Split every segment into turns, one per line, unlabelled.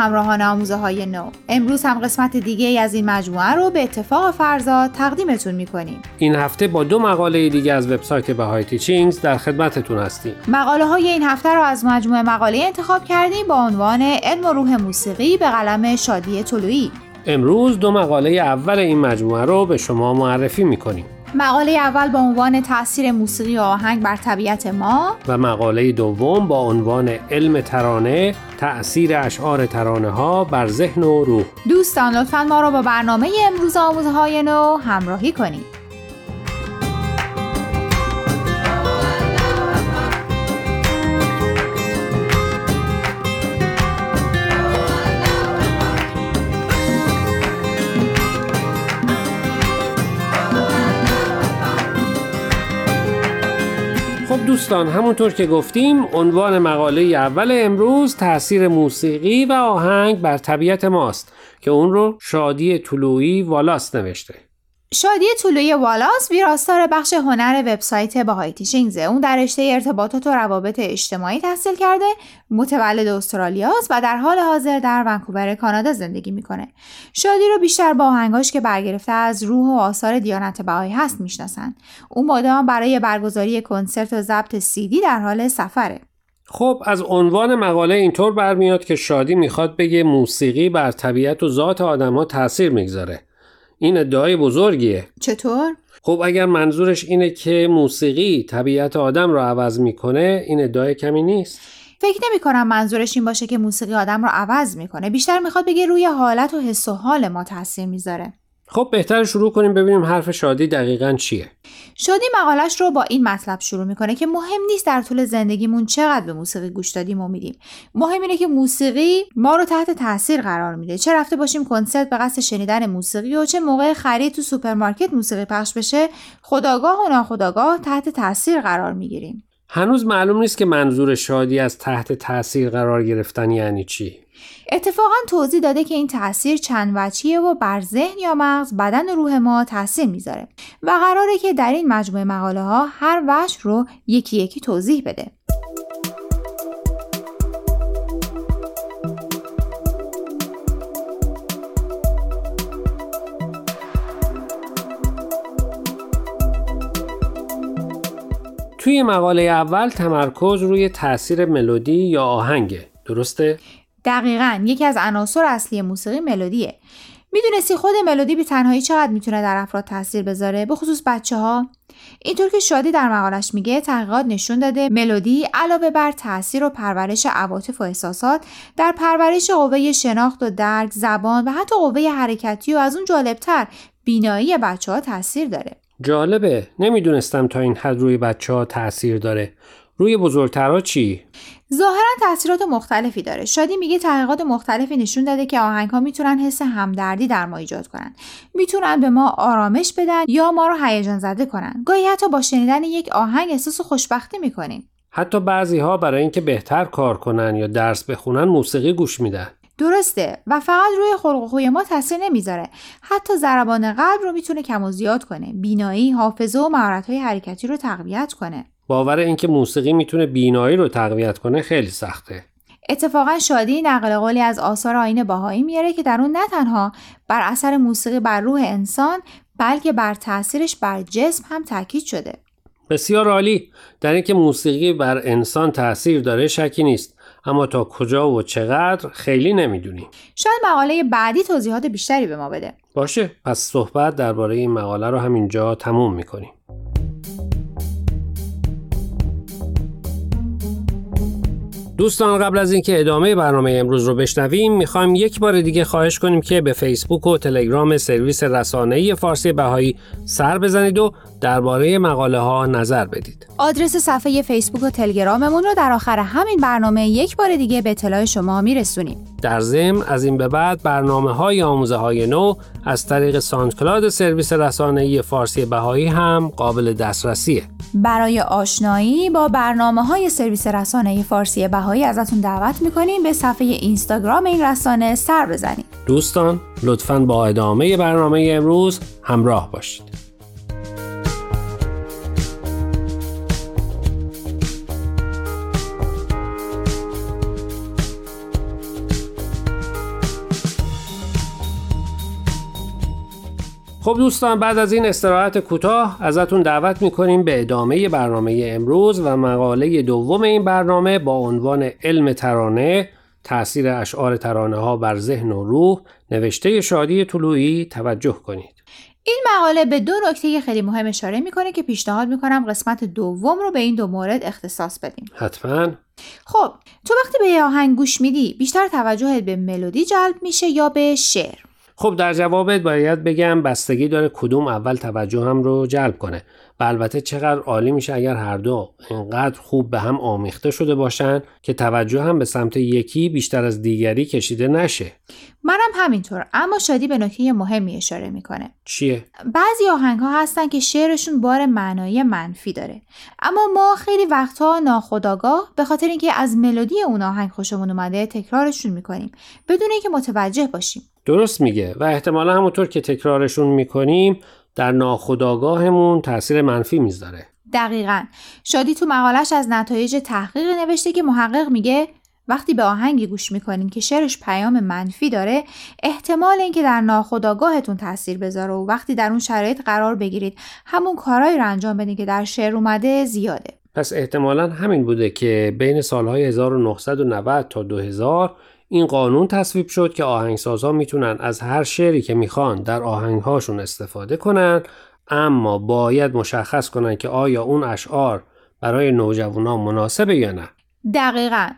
همراهان آموزه های نو. امروز هم قسمت دیگه ای از این مجموعه رو به اتفاق فرزاد تقدیمتون می‌کنیم.
این هفته با دو مقاله دیگه از وبسایت Bahá'í Teachings در خدمتتون هستیم.
مقاله های این هفته رو از مجموعه مقاله انتخاب کردیم با عنوان علم و روح موسیقی به قلم شادی طلوعی
امروز دو مقاله اول این مجموعه رو به شما معرفی می‌کنیم.
مقاله اول با عنوان تاثیر موسیقی و آهنگ بر طبیعت ما.
و مقاله دوم با عنوان علم ترانه تأثیر اشعار ترانه ها بر ذهن و روح.
دوستان لطفا ما رو با برنامه امروز آموزه های نو همراهی کنید.
دوستان همونطور که گفتیم عنوان مقاله اول امروز تاثیر موسیقی و آهنگ بر طبیعت ماست که اون رو شادی طلوعی والاس نوشته.
شادی طلوعی والاس ویراستار بخش هنر وبسایت باهای تیشینگزه. اون در رشته ارتباطات و روابط اجتماعی تحصیل کرده متولد استرالیاست و در حال حاضر در ونکوور کانادا زندگی می‌کنه. شادی رو بیشتر با آهنگاش که برگرفته از روح و آثار دیانت بهایی هست می‌شناسن. اون مدام برای برگزاری کنسرت و ضبط سیدی در حال سفره.
خب از عنوان مقاله اینطور برمیاد که شادی می‌خواد بگه موسیقی بر طبیعت و ذات آدما تاثیر می‌گذاره. این ادعای بزرگیه.
چطور؟
خب اگر منظورش اینه که موسیقی طبیعت آدم رو عوض می‌کنه این ادعای کمی نیست.
فکر نمی کنم منظورش این باشه که موسیقی آدم رو عوض می‌کنه. بیشتر می‌خواد بگه روی حالت و حس و حال ما تاثیر می‌ذاره.
خب بهتر شروع کنیم ببینیم حرف شادی دقیقا چیه.
شادی مقالش رو با این مطلب شروع می‌کنه که مهم نیست در طول زندگیمون چقدر به موسیقی گوش دادیم و میدیم. مهم اینه که موسیقی ما رو تحت تاثیر قرار میده. چه رفته باشیم کنسرت به قصد شنیدن موسیقی و چه موقع خرید تو سوپرمارکت موسیقی پخش بشه خودآگاه و ناخودآگاه تحت تاثیر قرار می‌گیریم.
هنوز معلوم نیست که منظور شادی از تحت تاثیر قرار گرفتن یعنی چی.
اتفاقا توضیح داده که این تاثیر چند وجهیه و بر ذهن یا مغز بدن و روح ما تاثیر می‌ذاره و قراره که در این مجموعه مقاله ها هر وجه رو یکی یکی توضیح بده
توی مقاله اول تمرکز روی تاثیر ملودی یا آهنگه درسته؟
دقیقا یکی از عناصر اصلی موسیقی ملودیه. می‌دونستی خود ملودی به تنهایی چقدر می‌تونه در افراد تاثیر بذاره؟ به خصوص بچه ها اینطور که شادی در مقالش میگه تحقیقات نشون داده ملودی علاوه بر تاثیر و پرورش عواطف و احساسات در پرورش قوه شناخت و درک زبان و حتی قوه حرکتی و از اون جالبتر بینایی بچه ها تاثیر داره.
جالبه. نمی‌دونستم تا این حد روی بچه ها تاثیر داره. روی بزرگترها چی؟
ظاهرا تاثیرات مختلفی داره. شادی میگه تحقیقات مختلفی نشون داده که آهنگ ها می‌تونن حس همدردی در ما ایجاد کنن. می‌تونن به ما آرامش بدن یا ما رو هیجان زده کنن. گاهی حتی با شنیدن یک آهنگ احساس خوشبختی می‌کنیم.
حتی بعضی ها برای اینکه بهتر کار کنن یا درس بخونن موسیقی گوش میدن.
درسته. و فقط روی خلق و خوی ما تاثیر نمی‌ذاره. حتی ضربان قلب رو می‌تونه کم و زیاد کنه. بینایی حافظه و مهارت حرکتی رو تقویت کنه.
باور اینکه موسیقی می‌تونه بینایی رو تقویت کنه خیلی سخته.
اتفاقا شادی نقل قولی از آثار آین باهایی میاره که در اون نه تنها بر اثر موسیقی بر روح انسان بلکه بر تاثیرش بر جسم هم تاکید شده.
بسیار عالی. در اینکه موسیقی بر انسان تاثیر داره شکی نیست. اما تا کجا و چقدر خیلی نمی‌دونیم.
شاید مقاله بعدی توضیحات بیشتری به ما بده.
باشه. پس صحبت درباره این مقاله رو همینجا تموم می‌کنیم. دوستان قبل از اینکه ادامه برنامه امروز رو بشنویم می‌خوایم یک بار دیگه خواهش کنیم که به فیسبوک و تلگرام سرویس رسانه‌ای فارسی بهایی سر بزنید و درباره مقاله ها نظر بدید.
آدرس صفحه فیسبوک و تلگراممون رو در آخر همین برنامه یک بار دیگه به اطلاع شما میرسونیم.
در ضمن از این به بعد برنامه های آموزه های نو از طریق ساندکلاد سرویس رسانه‌ای فارسی بهایی هم قابل دسترسیه.
برای آشنایی با برنامه های سرویس رسانه‌ای فارسی بهایی بهایی ازتون دعوت می‌کنیم به صفحه اینستاگرام این رسانه سر بزنید
دوستان لطفا با ادامه برنامه امروز همراه باشید خب دوستان بعد از این استراحت کوتاه ازتون دعوت می‌کنیم به ادامه برنامه امروز و مقاله دوم این برنامه با عنوان علم ترانه تأثیر اشعار ترانه ها بر ذهن و روح. نوشته شادی طلوعی توجه کنید.
این مقاله به دو نکته خیلی مهم اشاره می‌کنه که پیشنهاد می‌کنم قسمت دوم رو به این دو مورد اختصاص بدیم.
حتما.
خب تو وقتی به آهنگ گوش میدی بیشتر توجهت به ملودی جلب میشه یا به شعر؟
خب در جوابت باید بگم بستگی داره کدوم اول توجه هم رو جلب کنه و البته چقدر عالی میشه اگر هر دو اینقدر خوب به هم آمیخته شده باشن که توجه هم به سمت یکی بیشتر از دیگری کشیده نشه.
منم همینطور اما شادی به نکته مهمی اشاره می‌کنه.
چیه؟
بعضی آهنگ ها هستن که شعرشون بار معنایی منفی داره. اما ما خیلی وقتها ناخداگاه به خاطر اینکه از ملودی اون آهنگ خوشمون اومده تکرارشون می‌کنیم. بدون اینکه متوجه باشیم.
درست میگه و احتمالا همونطور که تکرارشون می‌کنیم در ناخودآگاهمون تاثیر منفی می‌ذاره
دقیقا. شادی تو مقالش از نتایج تحقیق نوشته که محقق میگه وقتی به آهنگی گوش می‌کنین که شعرش پیام منفی داره احتمال اینکه در ناخودآگاهتون تاثیر بذاره و وقتی در اون شرایط قرار بگیرید همون کارهایی رو انجام بدین که در شعر اومده زیاده.
پس احتمالا همین بوده که بین سالهای 1990 تا 2000 این قانون تصویب شد که آهنگسازها می‌تونن از هر شعری که می‌خوان در آهنگهاشون استفاده کنن اما باید مشخص کنن که آیا اون اشعار برای نوجوانان مناسبه یا نه.
دقیقا.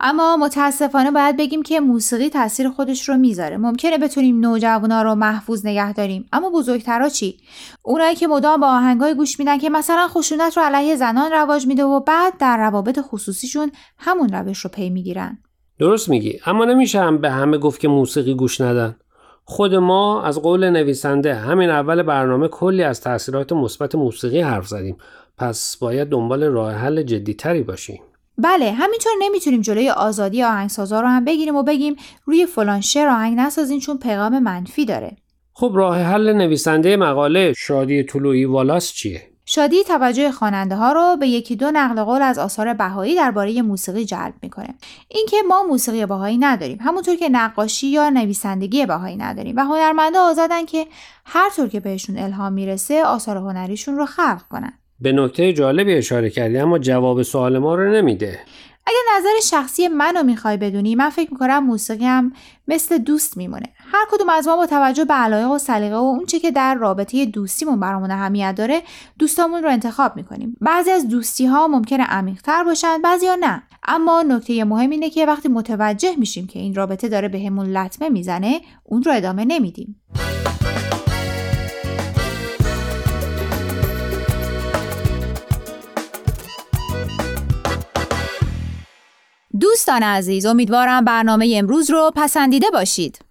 اما متاسفانه باید بگیم که موسیقی تاثیر خودش رو می‌ذاره. ممکنه بتونیم نوجوانا رو محفوظ نگه داریم. اما بزرگترا چی؟ اونایی که مدام با آهنگای گوش میدن که مثلا خشونت رو علیه زنان رواج میده و بعد در روابط خصوصیشون همون روش رو پی می‌گیرن.
درست میگی. اما نمیشه هم به همه گفت که موسیقی گوش ندن. خود ما از قول نویسنده همین اول برنامه کلی از تاثیرات مثبت موسیقی حرف زدیم. پس باید دنبال راه حل جدیتری باشیم.
بله همینطور نمی‌تونیم جلوی آزادی آهنگسازا رو هم بگیریم و بگیم روی فلان شعر آهنگ نسازین چون پیغام منفی داره.
خب راه حل نویسنده مقاله شادی طلوعی والاس چیه؟
شادی توجه خواننده ها رو به یکی دو نقل قول از آثار بهایی درباره موسیقی جلب می‌کنه. اینکه ما موسیقی بهایی نداریم همونطور که نقاشی یا نویسندگی بهایی نداریم و هنرمنده آزادن که هر طور که بهشون الهام می‌رسه آثار هنریشون رو خلق کنن.
به نکته جالبی اشاره کردی اما جواب سوال ما رو نمیده.
اگه نظر شخصی منو می‌خوای بدونی من فکر می‌کنم موسیقی هم مثل دوست میمونه. هر کدوم از ما با توجه به علایق و سلیقه و اونچه که در رابطه دوستیمون برامون اهمیت داره دوستامون رو انتخاب می‌کنیم. بعضی از دوستی ها ممکنه عمیقتر باشن بعضی ها نه. اما نکته مهم اینه که وقتی متوجه میشیم که این رابطه داره بهمون به لطمه می‌زنه اون رو ادامه نمیدیم. دوستان عزیز امیدوارم برنامه امروز رو پسندیده باشید.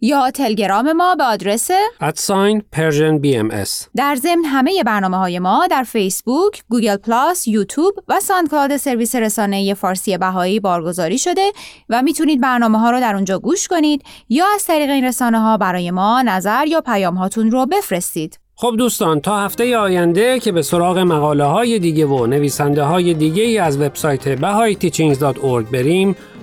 یا تلگرام ما به آدرس
at sign Persian BMS
در ضمن همه برنامه های ما در فیسبوک، گوگل پلاس، یوتیوب و ساندکلاد سرویس رسانه فارسی بهایی بارگذاری شده و می‌تونید برنامه ها رو در اونجا گوش کنید یا از طریق این رسانه ها برای ما نظر یا پیام هاتون رو بفرستید.
خب دوستان تا هفته آینده که به سراغ مقاله های دیگه و نویسنده های دیگه از وبسایت bahayteachings.org بریم